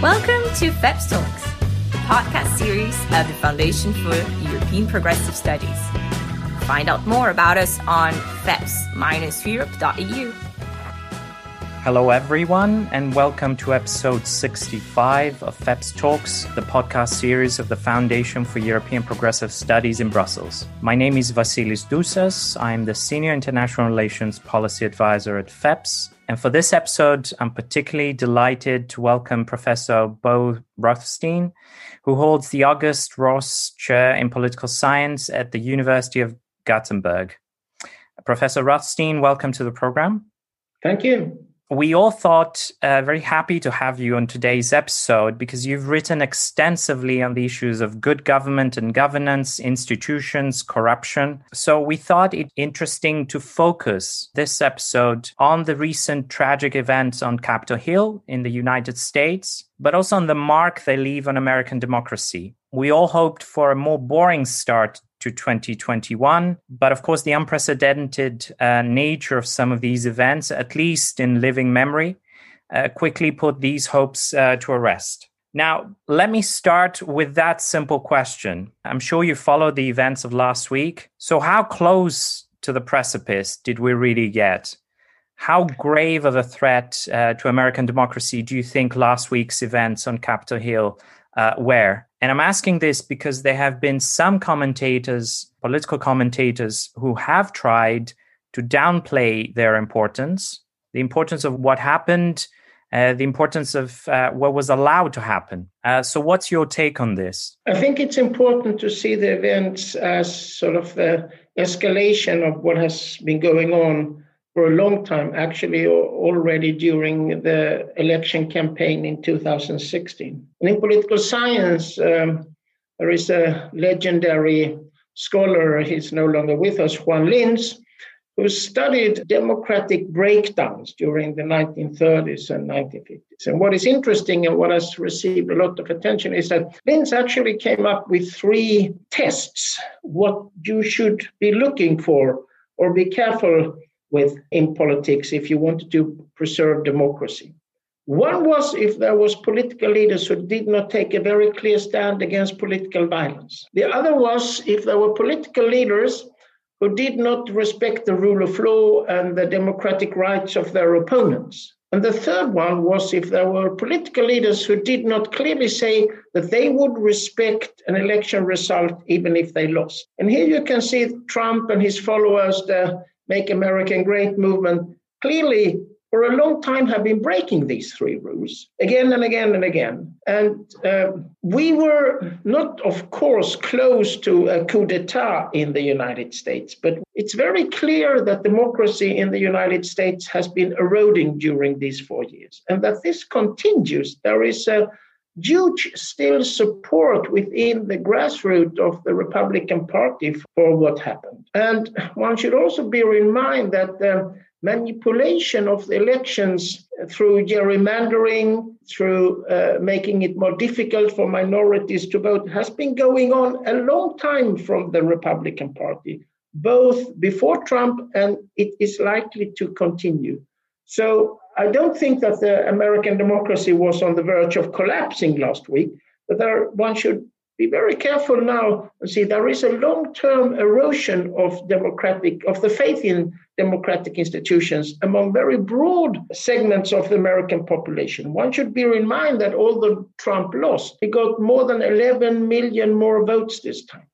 Welcome to FEPS Talks, the podcast series of the Foundation for European Progressive Studies. Find out more about us on feps-europe.eu. Hello, everyone, and welcome to episode 65 of FEPS Talks, the podcast series of the Foundation for European Progressive Studies in Brussels. My name is Vassilis Ntousas. I'm the Senior International Relations Policy Advisor at FEPS. And for this episode, I'm particularly delighted to welcome Professor Bo Rothstein, who holds the August Röhss Chair in Political Science at the University of Gothenburg. Professor Rothstein, welcome to the program. Thank you we all thought uh, very happy to have you on today's episode because you've written extensively on the issues of good government and governance, institutions, corruption. So we thought it interesting to focus this episode on the recent tragic events on Capitol Hill in the United States, but also on the mark they leave on American democracy. We all hoped for a more boring start to 2021. But of course, the unprecedented uh, nature of some of these events, at least in living memory, uh, quickly put these hopes uh, to a rest. Now, let me start with that simple question. I'm sure you followed the events of last week. So, how close to the precipice did we really get? How grave of a threat uh, to American democracy do you think last week's events on Capitol Hill uh, were? And I'm asking this because there have been some commentators, political commentators, who have tried to downplay their importance, the importance of what happened, uh, the importance of uh, what was allowed to happen. Uh, so, what's your take on this? I think it's important to see the events as sort of the escalation of what has been going on for a long time, actually, already during the election campaign in 2016. And in political science, um, there is a legendary scholar, he's no longer with us, Juan Linz, who studied democratic breakdowns during the 1930s and 1950s. And what is interesting and what has received a lot of attention is that Linz actually came up with three tests what you should be looking for or be careful with in politics if you wanted to preserve democracy. One was if there was political leaders who did not take a very clear stand against political violence. The other was if there were political leaders who did not respect the rule of law and the democratic rights of their opponents. And the third one was if there were political leaders who did not clearly say that they would respect an election result even if they lost. And here you can see Trump and his followers, the Make America Great movement clearly for a long time have been breaking these three rules again and again and again. And uh, we were not, of course, close to a coup d'etat in the United States, but it's very clear that democracy in the United States has been eroding during these four years and that this continues. There is a huge still support within the grassroots of the Republican Party for what happened. And one should also bear in mind that the manipulation of the elections through gerrymandering, through uh, making it more difficult for minorities to vote, has been going on a long time from the Republican Party, both before Trump and it is likely to continue. So I don't think that the American democracy was on the verge of collapsing last week, but there, one should be very careful now and see there is a long-term erosion of democratic of the faith in democratic institutions among very broad segments of the American population. One should bear in mind that although Trump lost, he got more than 11 million more votes this time.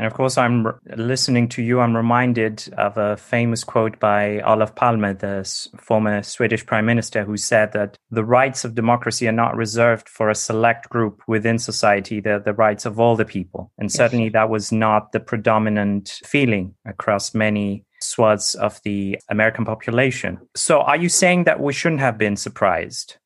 And of course, I'm listening to you. I'm reminded of a famous quote by Olof Palme, the former Swedish prime minister, who said that the rights of democracy are not reserved for a select group within society, they're the rights of all the people. And certainly yes. that was not the predominant feeling across many swaths of the American population. So are you saying that we shouldn't have been surprised?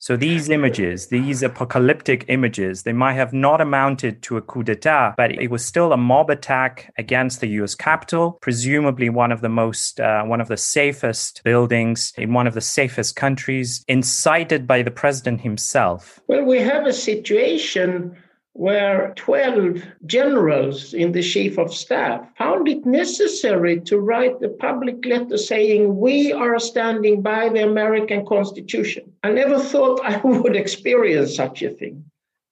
So these images, these apocalyptic images, they might have not amounted to a coup d'etat, but it was still a mob attack against the U.S. Capitol, presumably one of the most, uh, one of the safest buildings in one of the safest countries, incited by the president himself. Well, we have a situation where 12 generals in the chief of staff found it necessary to write a public letter saying, We are standing by the American Constitution. I never thought I would experience such a thing.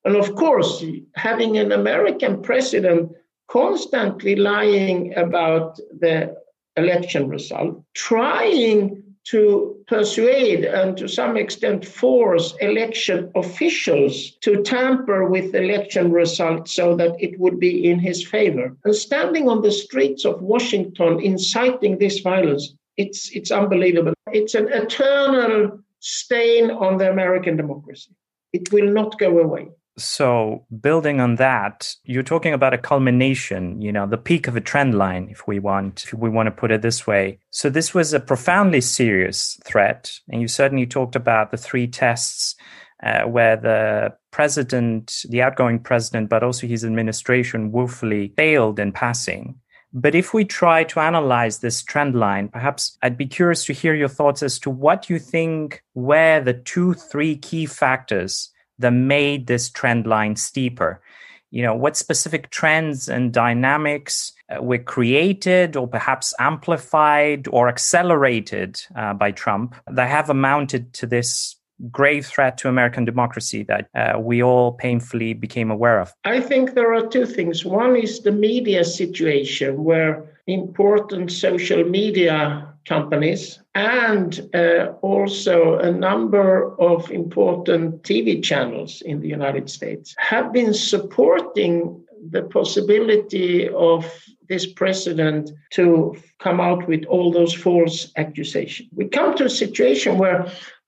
And of course, having an American president constantly lying about the election result, trying to persuade and to some extent force election officials to tamper with election results so that it would be in his favor. And standing on the streets of Washington inciting this violence, it's, it's unbelievable. It's an eternal stain on the American democracy. It will not go away. So, building on that, you're talking about a culmination, you know, the peak of a trend line, if we want, if we want to put it this way. So, this was a profoundly serious threat. And you certainly talked about the three tests uh, where the president, the outgoing president, but also his administration woefully failed in passing. But if we try to analyze this trend line, perhaps I'd be curious to hear your thoughts as to what you think were the two, three key factors that made this trend line steeper? You know, what specific trends and dynamics uh, were created or perhaps amplified or accelerated uh, by Trump that have amounted to this grave threat to American democracy that uh, we all painfully became aware of? I think there are two things. One is the media situation, where important social media companies and uh, also a number of important TV channels in the United States have been supporting the possibility of this president to come out with all those false accusations. We come to a situation where,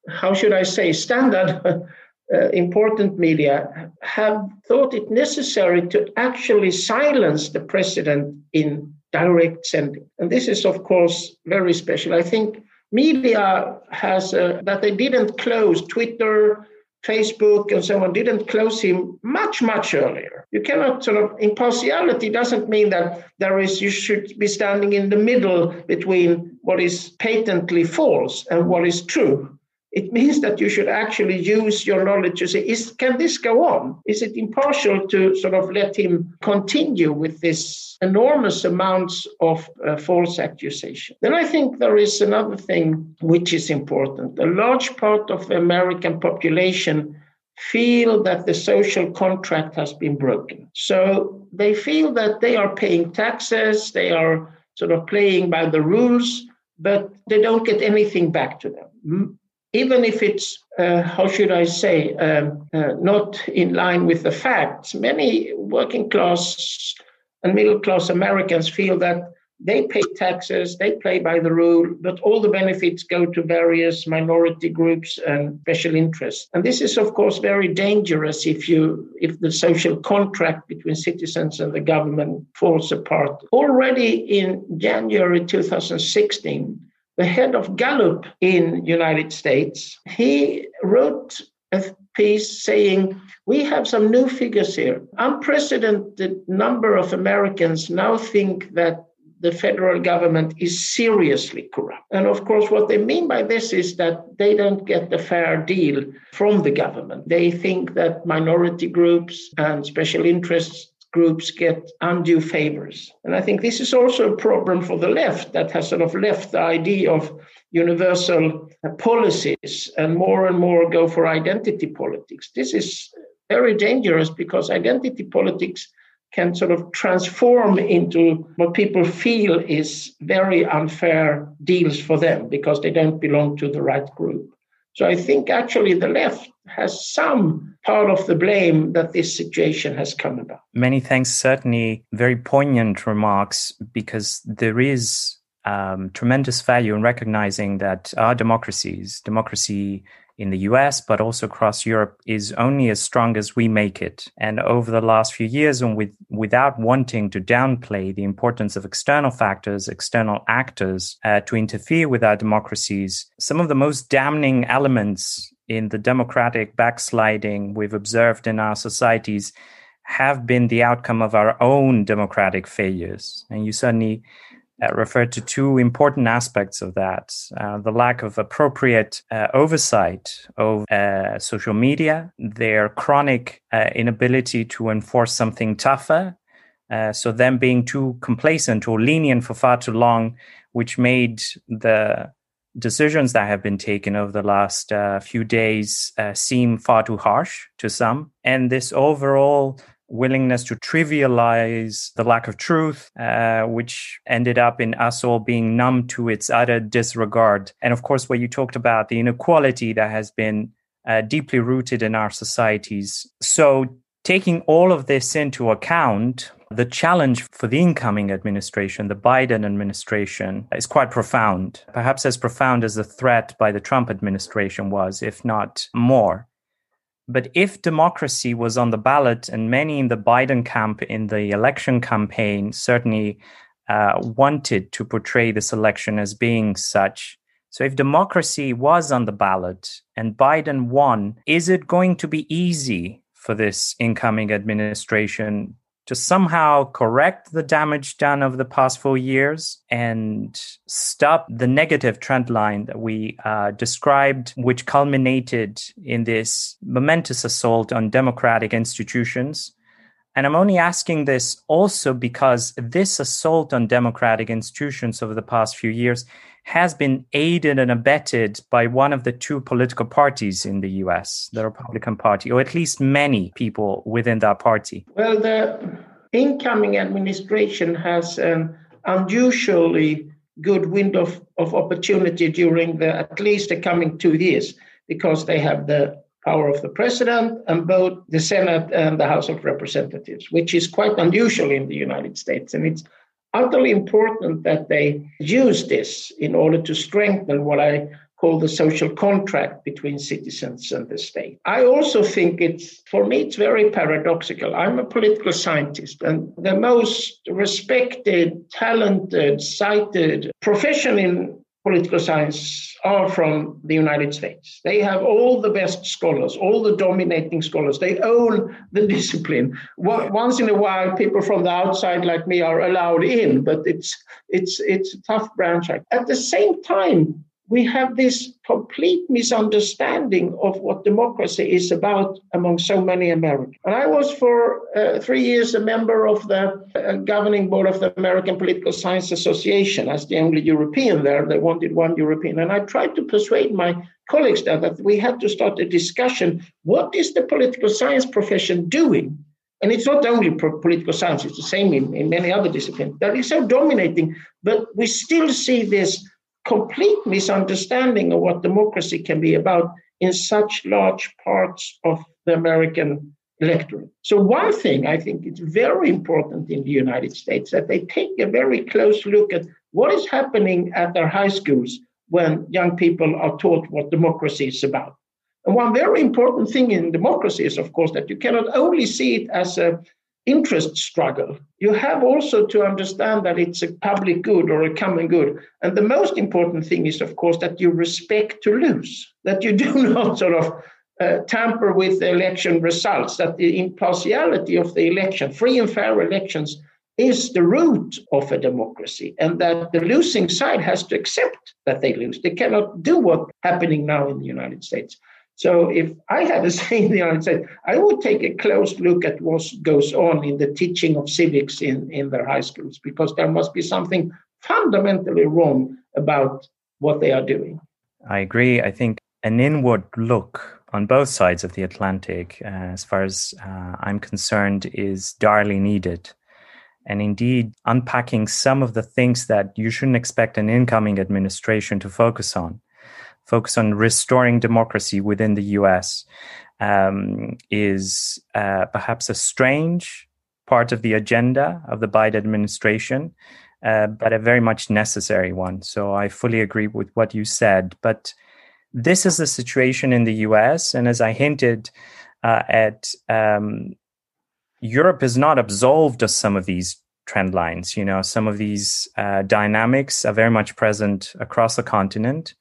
how should I say, standard uh, important media have thought it necessary to actually silence the president in direct sending. And this is, of course, very special. I think media has uh, that they didn't close Twitter, Facebook, and so on, didn't close him much, much earlier. You cannot sort of impartiality doesn't mean that there is you should be standing in the middle between what is patently false and what is true it means that you should actually use your knowledge to say, is, can this go on? Is it impartial to sort of let him continue with this enormous amounts of uh, false accusation? Then I think there is another thing which is important. A large part of the American population feel that the social contract has been broken. So they feel that they are paying taxes, they are sort of playing by the rules, but they don't get anything back to them even if it's, uh, how should I say, um, uh, not in line with the facts, many working class and middle class Americans feel that they pay taxes, they play by the rule, but all the benefits go to various minority groups and special interests. And this is, of course, very dangerous if you if the social contract between citizens and the government falls apart. Already in January 2016, the head of Gallup in United States, he wrote a piece saying, we have some new figures here. Unprecedented number of Americans now think that the federal government is seriously corrupt. And of course, what they mean by this is that they don't get a fair deal from the government. They think that minority groups and special interests groups get undue favors. And I think this is also a problem for the left that has sort of left the idea of universal policies and more and more go for identity politics. This is very dangerous because identity politics can sort of transform into what people feel is very unfair deals for them because they don't belong to the right group. So I think actually the left has some part of the blame that this situation has come about. Many thanks. Certainly very poignant remarks because there is um, tremendous value in recognizing that our democracies, democracy in the US, but also across Europe, is only as strong as we make it. And over the last few years, and with, without wanting to downplay the importance of external factors, external actors uh, to interfere with our democracies, some of the most damning elements in the democratic backsliding we've observed in our societies have been the outcome of our own democratic failures. And you certainly uh, referred to two important aspects of that uh, the lack of appropriate uh, oversight of uh, social media, their chronic uh, inability to enforce something tougher. Uh, so, them being too complacent or lenient for far too long, which made the decisions that have been taken over the last few days seem far too harsh to some. And this overall willingness to trivialize the lack of truth, uh, which ended up in us all being numb to its utter disregard. And of course, where you talked about, the inequality that has been uh, deeply rooted in our societies. So, taking all of this into account, the challenge for the incoming administration, the Biden administration, is quite profound, perhaps as profound as the threat by the Trump administration was, if not more. But if democracy was on the ballot, and many in the Biden camp in the election campaign certainly uh, wanted to portray this election as being such. So, if democracy was on the ballot and Biden won, is it going to be easy for this incoming administration to somehow correct the damage done over the past four years and stop the negative trend line that we uh, described, which culminated in this momentous assault on democratic institutions. And I'm only asking this also because this assault on democratic institutions over the past few years has been aided and abetted by one of the two political parties in the US, the Republican Party, or at least many people within that party? Well, the incoming administration has an unusually good window of, of opportunity during the at least the coming two years because they have the power of the president and both the Senate and the House of Representatives, which is quite unusual in the United States. And it's utterly important that they use this in order to strengthen what I call the social contract between citizens and the state. I also think it's, for me, it's very paradoxical. I'm a political scientist, and the most respected, talented, cited profession in political science are from the United States. They have all the best scholars, all the dominating scholars. They own the discipline. Once in a while, people from the outside, like me, are allowed in, but it's it's it's a tough branch. At the same time, we have this complete misunderstanding of what democracy is about among so many Americans. And I was for uh, three years a member of the uh, governing board of the American Political Science Association as the only European there. They wanted one European. And I tried to persuade my colleagues there that we had to start a discussion what is the political science profession doing? And it's not only political science, it's the same in, in many other disciplines. That is so dominating, but we still see this complete misunderstanding of what democracy can be about in such large parts of the American electorate. So, one thing I think is very important in the United States that they take a very close look at what is happening at their high schools when young people are taught what democracy is about. And one very important thing in democracy is, of course, that you cannot only see it as a interest struggle. You have also to understand that it's a public good or a common good. And the most important thing is, of course, that you respect to lose, that you do not sort of uh, tamper with the election results, that the impartiality of the election, free and fair elections, is the root of a democracy, and that the losing side has to accept that they lose. They cannot do what's happening now in the United States. So if I had a say in the United States, I would take a close look at what goes on in the teaching of civics in, in their high schools, because there must be something fundamentally wrong about what they are doing. I agree. I think an inward look on both sides of the Atlantic, uh, as far as uh, I'm concerned, is direly needed. And indeed, unpacking some of the things that you shouldn't expect an incoming administration to focus on focus on restoring democracy within the US um, is uh, perhaps a strange part of the agenda of the Biden administration, uh, but a very much necessary one. So I fully agree with what you said. But this is the situation in the US. And as I hinted uh, at, um, Europe is not absolved of some of these trend lines. You know, some of these uh, dynamics are very much present across the continent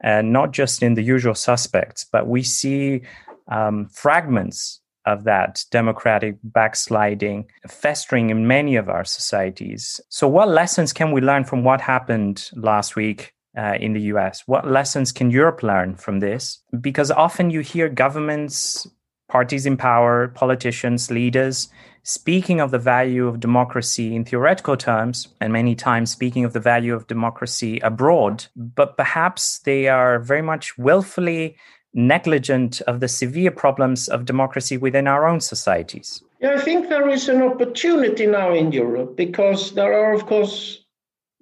and not just in the usual suspects, but we see um, fragments of that democratic backsliding festering in many of our societies. So, what lessons can we learn from what happened last week uh, in the US? What lessons can Europe learn from this? Because often you hear governments, parties in power, politicians, leaders speaking of the value of democracy in theoretical terms, and many times speaking of the value of democracy abroad, but perhaps they are very much willfully negligent of the severe problems of democracy within our own societies? Yeah, I think there is an opportunity now in Europe because there are, of course,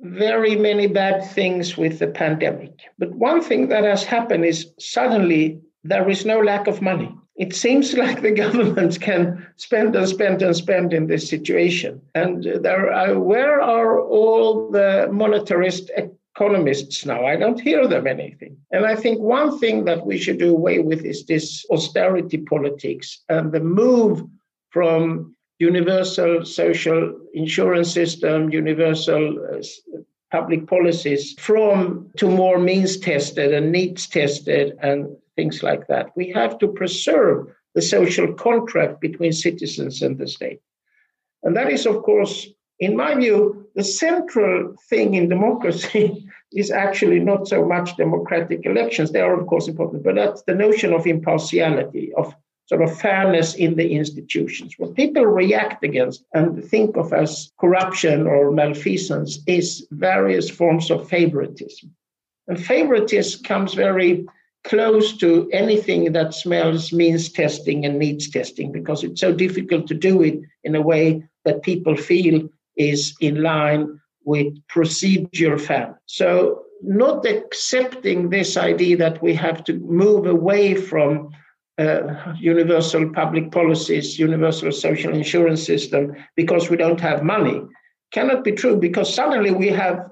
very many bad things with the pandemic. But one thing that has happened is suddenly there is no lack of money. It seems like the government can spend and spend and spend in this situation. And there where are all the monetarist economists now. I don't hear them anything. And I think one thing that we should do away with is this austerity politics and the move from universal social insurance system, universal uh, public policies from to more means tested and needs tested and things like that. We have to preserve the social contract between citizens and the state. And that is, of course, in my view, the central thing in democracy is actually not so much democratic elections. They are, of course, important, but that's the notion of impartiality, of sort of fairness in the institutions. What people react against and think of as corruption or malfeasance is various forms of favoritism. And favoritism comes very close to anything that smells means testing and needs testing because it's so difficult to do it in a way that people feel is in line with procedure fairness. So, not accepting this idea that we have to move away from uh, universal public policies, universal social insurance system, because we don't have money, cannot be true because suddenly we have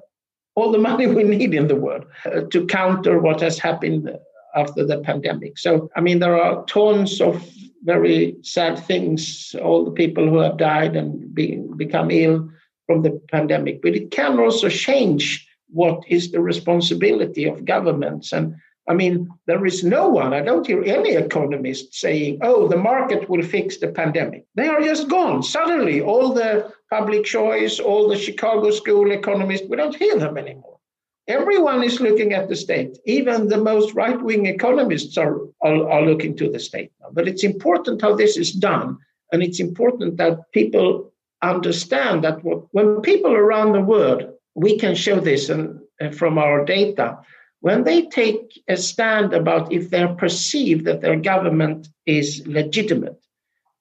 all the money we need in the world uh, to counter what has happened after the pandemic. So, I mean, there are tons of very sad things, all the people who have died and be, become ill from the pandemic, but it can also change what is the responsibility of governments. And I mean, there is no one, I don't hear any economist saying, oh, the market will fix the pandemic. They are just gone. Suddenly, all the public choice, all the Chicago school economists, we don't hear them anymore. Everyone is looking at the state. Even the most right wing economists are, are, are looking to the state now. But it's important how this is done. And it's important that people understand that when people around the world, we can show this and, from our data, when they take a stand about if they're perceived that their government is legitimate,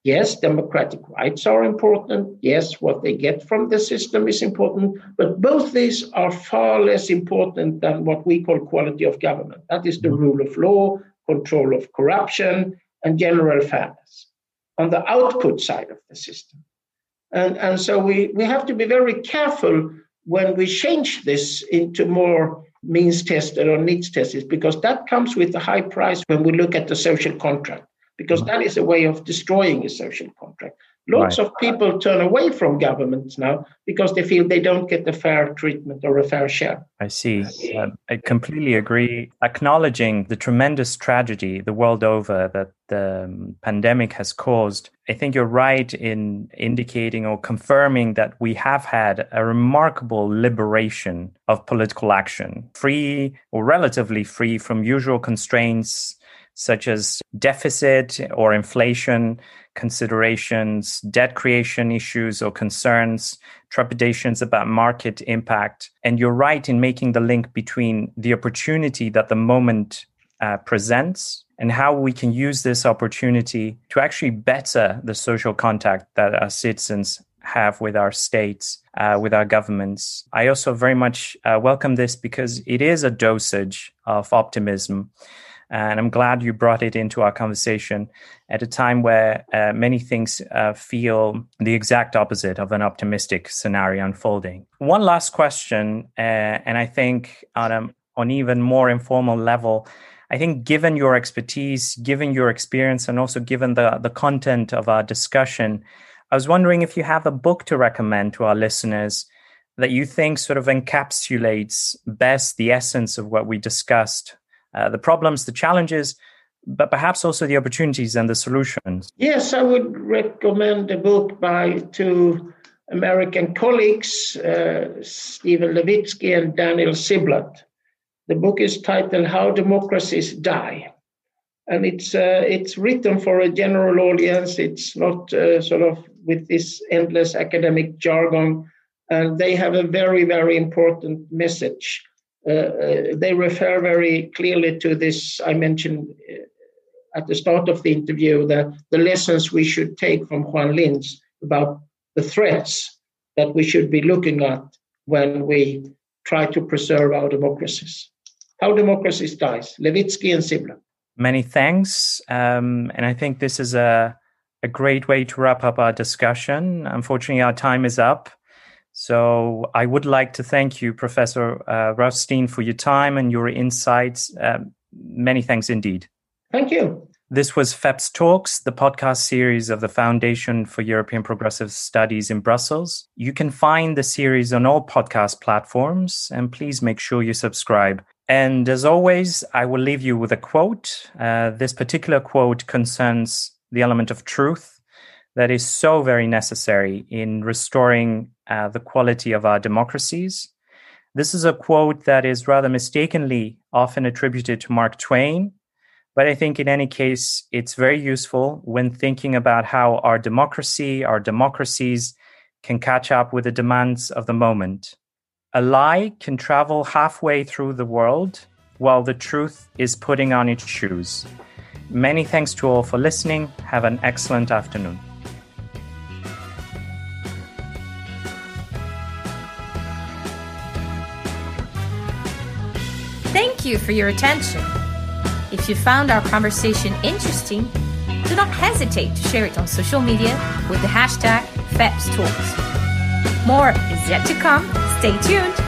yes, democratic rights are important. Yes, what they get from the system is important. But both these are far less important than what we call quality of government. That is the mm-hmm. rule of law, control of corruption, and general fairness on the output side of the system. And, and so we, we have to be very careful when we change this into more means tested or needs tested, because that comes with a high price when we look at the social contract, because mm-hmm. that is a way of destroying a social contract. Lots right. of people turn away from governments now because they feel they don't get a fair treatment or a fair share. I see. Um, I completely agree. Acknowledging the tremendous tragedy the world over that the um, pandemic has caused, I think you're right in indicating or confirming that we have had a remarkable liberation of political action, free or relatively free from usual constraints such as deficit or inflation considerations, debt creation issues or concerns, trepidations about market impact. And you're right in making the link between the opportunity that the moment uh, presents and how we can use this opportunity to actually better the social contact that our citizens have with our states, uh, with our governments. I also very much uh, welcome this because it is a dosage of optimism and I'm glad you brought it into our conversation at a time where uh, many things uh, feel the exact opposite of an optimistic scenario unfolding. One last question, uh, and I think on an on even more informal level, I think given your expertise, given your experience, and also given the, the content of our discussion, I was wondering if you have a book to recommend to our listeners that you think sort of encapsulates best the essence of what we discussed uh, the problems, the challenges, but perhaps also the opportunities and the solutions. Yes, I would recommend a book by two American colleagues, uh, Steven Levitsky and Daniel Ziblatt. The book is titled How Democracies Die. And it's, uh, it's written for a general audience. It's not uh, sort of with this endless academic jargon. And they have a very, very important message. Uh, uh, they refer very clearly to this I mentioned uh, at the start of the interview, the, the lessons we should take from Juan Linz about the threats that we should be looking at when we try to preserve our democracies. How democracies dies, Levitsky and Ziblatt. Many thanks. Um, and I think this is a, a great way to wrap up our discussion. Unfortunately, our time is up. So I would like to thank you, Professor uh, Rothstein, for your time and your insights. Um, many thanks indeed. Thank you. This was FEPS Talks, the podcast series of the Foundation for European Progressive Studies in Brussels. You can find the series on all podcast platforms, and please make sure you subscribe. And as always, I will leave you with a quote. Uh, this particular quote concerns the element of truth that is so very necessary in restoring uh, the quality of our democracies. This is a quote that is rather mistakenly often attributed to Mark Twain, but I think in any case, it's very useful when thinking about how our democracy, our democracies can catch up with the demands of the moment. A lie can travel halfway through the world while the truth is putting on its shoes. Many thanks to all for listening. Have an excellent afternoon. Thank you for your attention. If you found our conversation interesting, do not hesitate to share it on social media with the hashtag FEPSTalks. More is yet to come. Stay tuned.